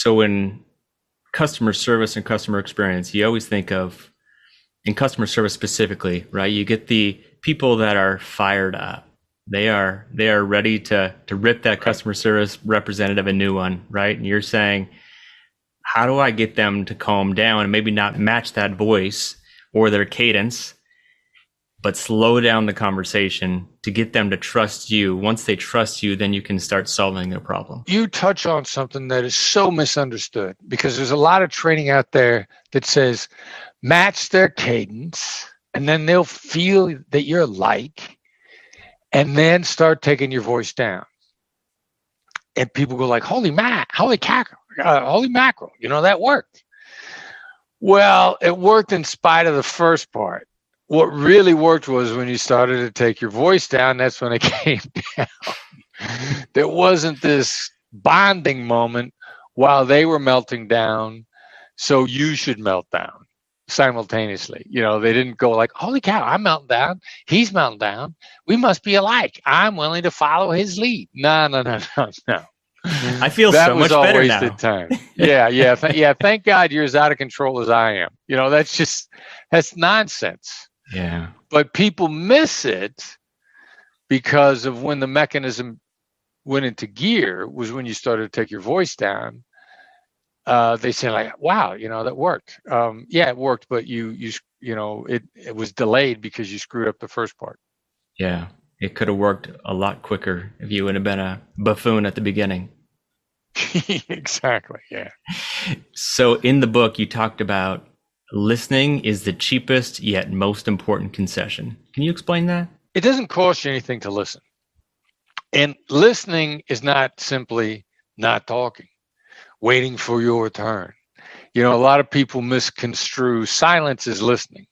So in customer service and customer experience, you always think of in customer service specifically, right? You get the people that are fired up. They are they are ready to to rip that customer service representative a new one, right? And you're saying, how do I get them to calm down and maybe not match that voice or their cadence, but slow down the conversation to get them to trust you. Once they trust you, then you can start solving their problem. You touch on something that is so misunderstood because there's a lot of training out there that says match their cadence and then they'll feel that you're like and then start taking your voice down. And people go like, holy mac, holy cackle, uh, holy mackerel, you know, that worked. Well, it worked in spite of the first part. What really worked was when you started to take your voice down, that's when it came down. there wasn't this bonding moment while they were melting down, so you should melt down simultaneously. You know, they didn't go like, holy cow, I'm melting down. He's melting down. We must be alike. I'm willing to follow his lead. No, no, no, no, no. I feel that so much all better wasted now. time. Yeah, yeah, th- yeah. Thank God you're as out of control as I am. You know, that's just that's nonsense. Yeah. But people miss it because of when the mechanism went into gear was when you started to take your voice down. Uh, they say like, "Wow, you know that worked." Um, yeah, it worked, but you you you know it it was delayed because you screwed up the first part. Yeah. It could have worked a lot quicker if you would have been a buffoon at the beginning. exactly. Yeah. So in the book, you talked about listening is the cheapest yet most important concession. Can you explain that? It doesn't cost you anything to listen. And listening is not simply not talking, waiting for your turn. You know, a lot of people misconstrue silence as listening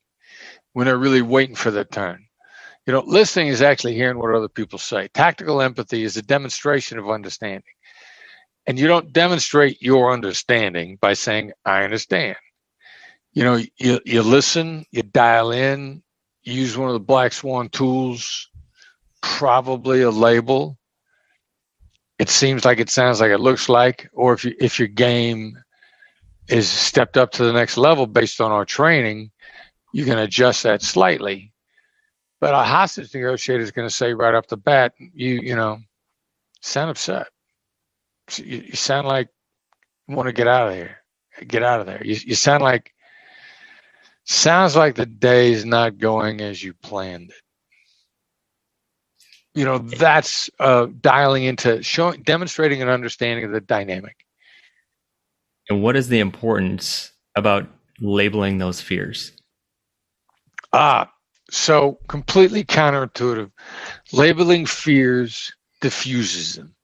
when they're really waiting for their turn. You know, listening is actually hearing what other people say. Tactical empathy is a demonstration of understanding. And you don't demonstrate your understanding by saying, I understand. You know, you, you listen, you dial in, you use one of the Black Swan tools, probably a label. It seems like it sounds like it looks like, or if you, if your game is stepped up to the next level based on our training, you can adjust that slightly. But a hostage negotiator is going to say right off the bat, you you know, sound upset. You, you sound like you want to get out of here. Get out of there. You, you sound like sounds like the day is not going as you planned it. You know, that's uh, dialing into showing, demonstrating an understanding of the dynamic. And what is the importance about labeling those fears? Ah, so completely counterintuitive. Labeling fears diffuses them.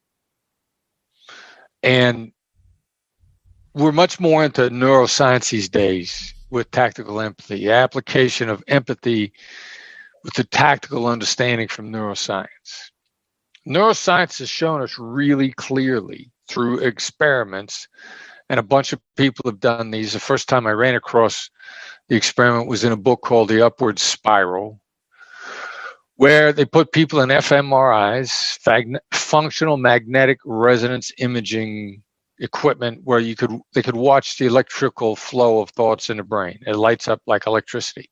And we're much more into neuroscience these days with tactical empathy, application of empathy with the tactical understanding from neuroscience. Neuroscience has shown us really clearly through experiments, and a bunch of people have done these. The first time I ran across the experiment was in a book called The Upward Spiral, where they put people in fMRIs, functional magnetic resonance imaging equipment, where you could they could watch the electrical flow of thoughts in the brain. It lights up like electricity.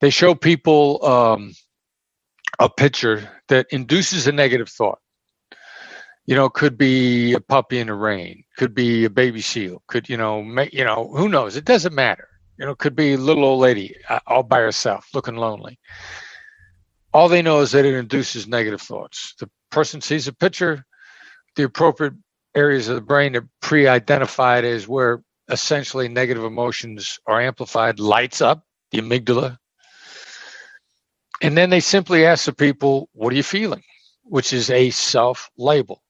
They show people um, a picture that induces a negative thought. You know, could be a puppy in the rain, could be a baby seal, could you know, make, you know, who knows? It doesn't matter you know, could be a little old lady uh, all by herself, looking lonely. All they know is that it induces negative thoughts. The person sees a picture, the appropriate areas of the brain are pre-identified as where essentially negative emotions are amplified, lights up, the amygdala. And then they simply ask the people, what are you feeling? Which is a self-label.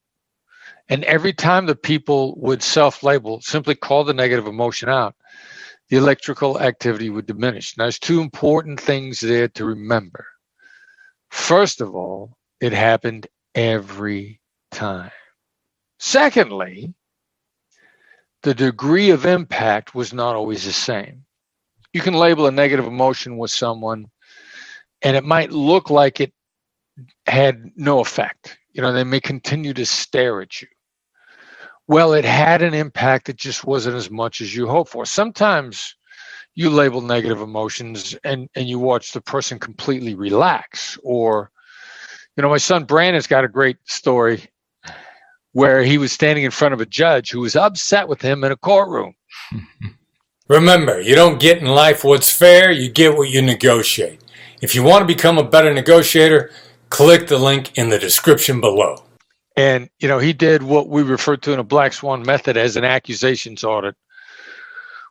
And every time the people would self-label, simply call the negative emotion out, the electrical activity would diminish. Now, there's two important things there to remember. First of all, it happened every time. Secondly, the degree of impact was not always the same. You can label a negative emotion with someone, and it might look like it had no effect. You know, they may continue to stare at you. Well, it had an impact. It just wasn't as much as you hoped for. Sometimes you label negative emotions and, and you watch the person completely relax. Or, you know, my son Brandon's got a great story where he was standing in front of a judge who was upset with him in a courtroom. Remember, you don't get in life what's fair, you get what you negotiate. If you want to become a better negotiator, click the link in the description below. And, you know, he did what we refer to in a black swan method as an accusations audit,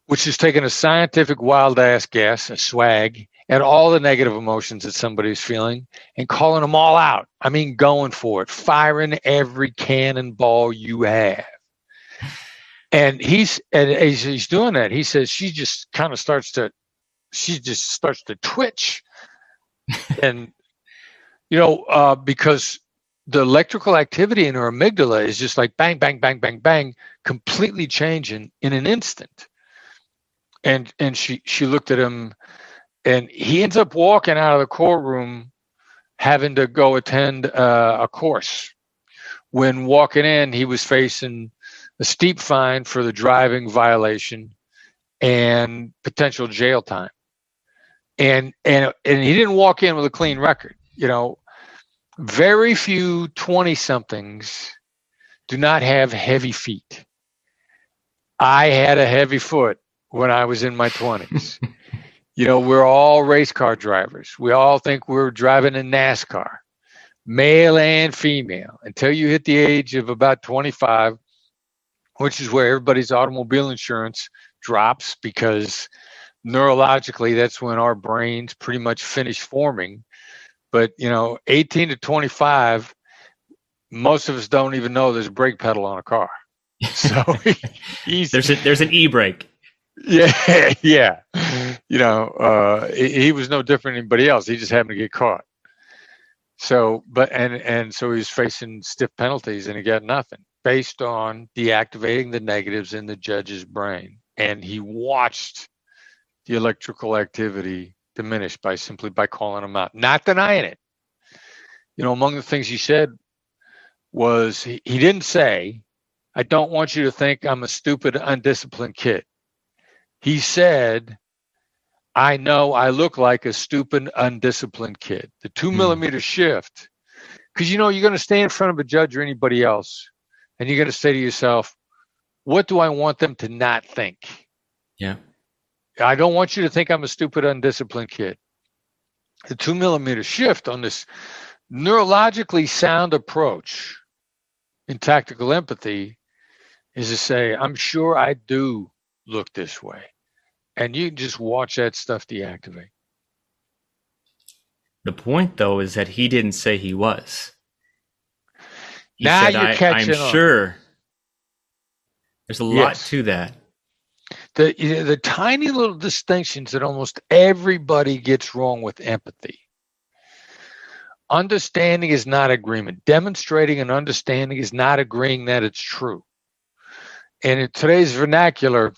which is taking a scientific wild ass guess, a swag, at all the negative emotions that somebody's feeling and calling them all out. I mean, going for it, firing every cannonball you have. And he's and as he's doing that, he says she just kind of starts to she just starts to twitch. and you know, uh, because the electrical activity in her amygdala is just like bang, bang, bang, bang, bang, completely changing in an instant. And and she she looked at him, and he ends up walking out of the courtroom, having to go attend uh, a course. When walking in, he was facing a steep fine for the driving violation and potential jail time. And and and he didn't walk in with a clean record. You know, very few 20 somethings do not have heavy feet. I had a heavy foot when I was in my 20s. you know, we're all race car drivers. We all think we're driving in NASCAR, male and female, until you hit the age of about 25, which is where everybody's automobile insurance drops because neurologically that's when our brains pretty much finish forming but you know, 18 to 25, most of us don't even know there's a brake pedal on a car. So there's a, there's an e brake. Yeah, yeah. You know, uh, he, he was no different than anybody else. He just happened to get caught. So, but and and so he was facing stiff penalties, and he got nothing based on deactivating the negatives in the judge's brain. And he watched the electrical activity diminished by simply by calling them out, not denying it. You know, among the things he said was he, he didn't say, I don't want you to think I'm a stupid, undisciplined kid. He said, I know I look like a stupid, undisciplined kid. The two hmm. millimeter shift, because you know, you're going to stay in front of a judge or anybody else, and you're going to say to yourself, what do I want them to not think? Yeah. I don't want you to think I'm a stupid, undisciplined kid. The two millimeter shift on this neurologically sound approach in tactical empathy is to say, I'm sure I do look this way. And you just watch that stuff deactivate. The point, though, is that he didn't say he was. He now said, you're catching I'm on. sure. There's a lot yes. to that the you know, the tiny little distinctions that almost everybody gets wrong with empathy. Understanding is not agreement. Demonstrating an understanding is not agreeing that it's true. And in today's vernacular,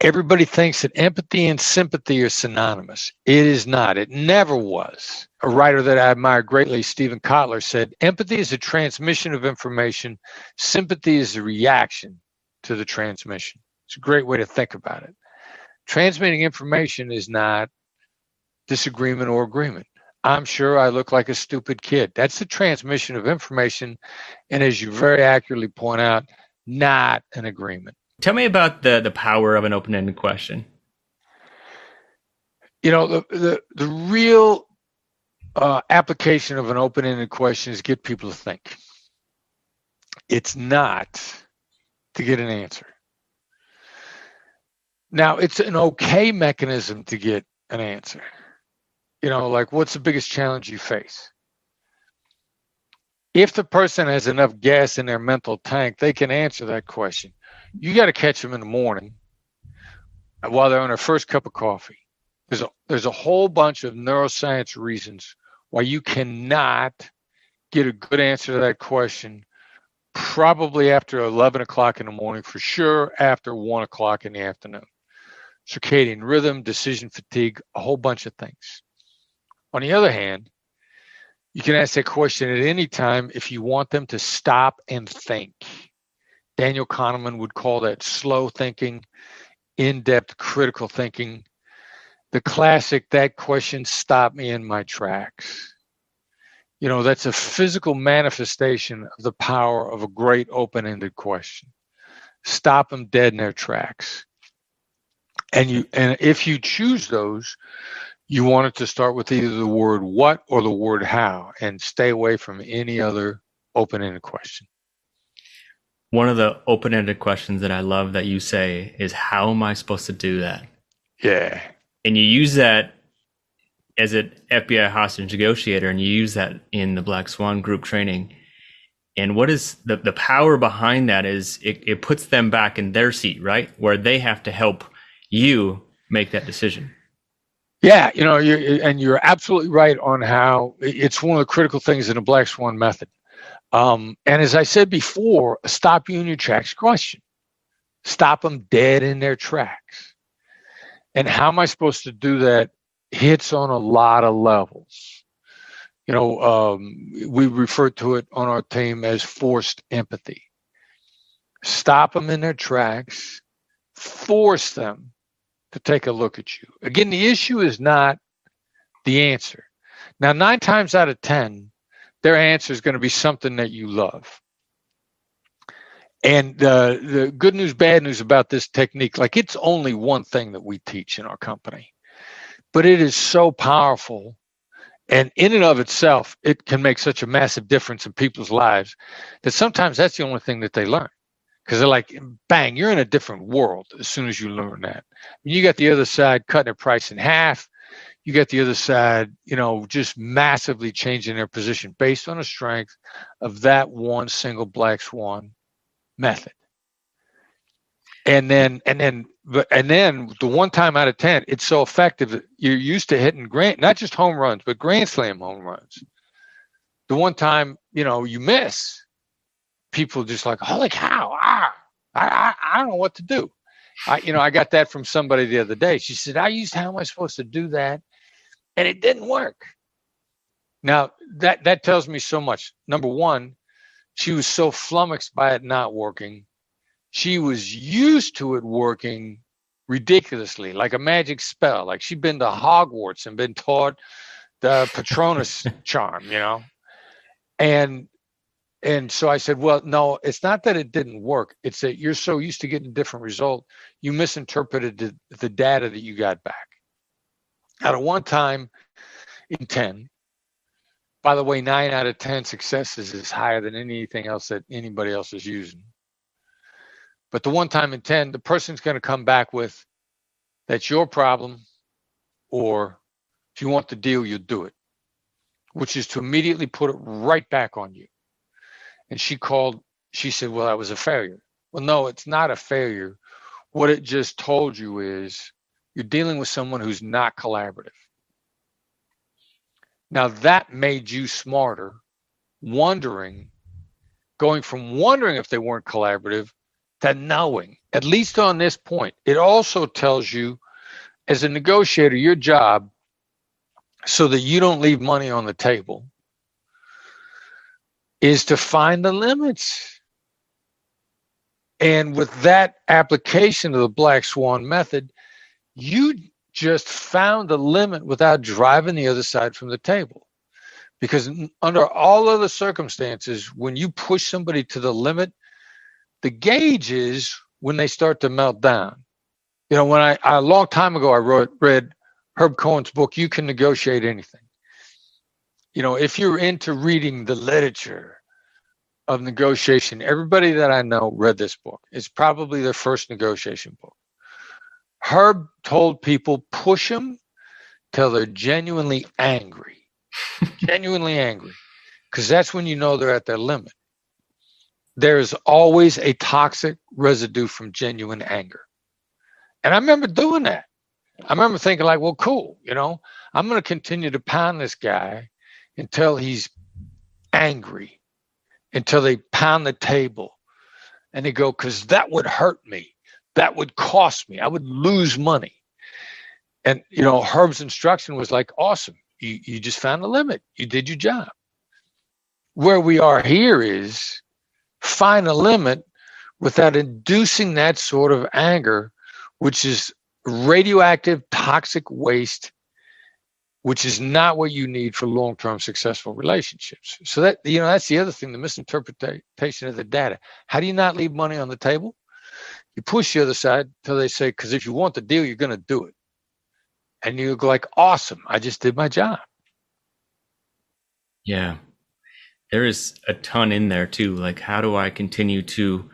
everybody thinks that empathy and sympathy are synonymous. It is not. It never was. A writer that I admire greatly, Steven Kotler, said empathy is a transmission of information, sympathy is a reaction to the transmission. It's a great way to think about it. Transmitting information is not disagreement or agreement. I'm sure I look like a stupid kid. That's the transmission of information. And as you very accurately point out, not an agreement. Tell me about the, the power of an open ended question. You know, the, the, the real uh, application of an open ended question is get people to think. It's not to get an answer. Now, it's an okay mechanism to get an answer. You know, like what's the biggest challenge you face? If the person has enough gas in their mental tank, they can answer that question. You got to catch them in the morning while they're on their first cup of coffee. There's a, there's a whole bunch of neuroscience reasons why you cannot get a good answer to that question probably after 11 o'clock in the morning, for sure after 1 o'clock in the afternoon circadian rhythm, decision fatigue, a whole bunch of things. On the other hand, you can ask that question at any time if you want them to stop and think. Daniel Kahneman would call that slow thinking, in depth critical thinking. The classic, that question stopped me in my tracks. You know, that's a physical manifestation of the power of a great open ended question. Stop them dead in their tracks. And you and if you choose those, you want it to start with either the word what or the word how and stay away from any other open ended question. One of the open ended questions that I love that you say is, How am I supposed to do that? Yeah. And you use that as an FBI hostage negotiator, and you use that in the Black Swan group training. And what is the, the power behind that is it, it puts them back in their seat, right? Where they have to help you make that decision. Yeah, you know, you and you're absolutely right on how it's one of the critical things in the Black Swan method. Um, and as I said before, stop you in your tracks question. Stop them dead in their tracks. And how am I supposed to do that? Hits on a lot of levels. You know, um, we refer to it on our team as forced empathy. Stop them in their tracks, force them to take a look at you. Again, the issue is not the answer. Now, nine times out of 10, their answer is going to be something that you love. And uh, the good news, bad news about this technique, like it's only one thing that we teach in our company, but it is so powerful. And in and of itself, it can make such a massive difference in people's lives that sometimes that's the only thing that they learn because they're like, bang, you're in a different world as soon as you learn that. You got the other side cutting their price in half. You got the other side, you know, just massively changing their position based on the strength of that one single black swan method. And then, and then, but and then the one time out of 10, it's so effective. You're used to hitting grand, not just home runs, but grand slam home runs. The one time, you know, you miss, people just like, holy cow, ah, I, I, I don't know what to do. I, you know, I got that from somebody the other day. She said, I used how am I supposed to do that? And it didn't work. Now that that tells me so much. Number one, she was so flummoxed by it not working. She was used to it working ridiculously, like a magic spell. Like she'd been to Hogwarts and been taught the Patronus charm, you know. And and so I said, well, no, it's not that it didn't work. It's that you're so used to getting a different result, you misinterpreted the, the data that you got back. Out of one time in 10, by the way, nine out of 10 successes is higher than anything else that anybody else is using. But the one time in 10, the person's going to come back with, that's your problem, or if you want the deal, you do it, which is to immediately put it right back on you. And she called, she said, Well, that was a failure. Well, no, it's not a failure. What it just told you is you're dealing with someone who's not collaborative. Now, that made you smarter, wondering, going from wondering if they weren't collaborative to knowing, at least on this point. It also tells you, as a negotiator, your job so that you don't leave money on the table is to find the limits. And with that application of the black swan method, you just found the limit without driving the other side from the table. Because under all other circumstances, when you push somebody to the limit, the gauge is when they start to melt down. You know, when I a long time ago I wrote read Herb Cohen's book, You Can Negotiate Anything you know, if you're into reading the literature of negotiation, everybody that I know read this book. It's probably their first negotiation book. Herb told people push them till they're genuinely angry, genuinely angry, because that's when you know they're at their limit. There's always a toxic residue from genuine anger. And I remember doing that. I remember thinking, like, well, cool, you know, I'm going to continue to pound this guy until he's angry, until they pound the table and they go, because that would hurt me. That would cost me. I would lose money. And, you know, Herb's instruction was like, awesome. You, you just found the limit. You did your job. Where we are here is find a limit without inducing that sort of anger, which is radioactive, toxic waste, which is not what you need for long-term successful relationships. So that you know that's the other thing, the misinterpretation of the data. How do you not leave money on the table? You push the other side until they say, because if you want the deal, you're going to do it. And you go like, awesome, I just did my job. Yeah. There is a ton in there too. Like, how do I continue to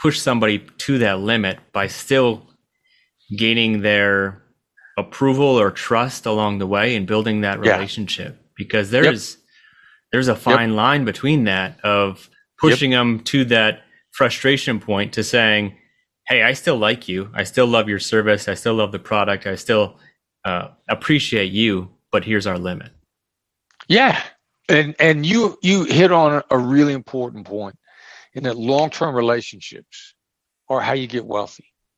push somebody to that limit by still gaining their approval or trust along the way and building that Yeah. relationship? Because there's there's a fine line between that of pushing them to that frustration point to saying, "Hey, I still like you. I still love your service. I still love the product. I still uh, appreciate you, but here's our limit." Yeah. And and you you hit on a really important point in that long-term relationships are how you get wealthy.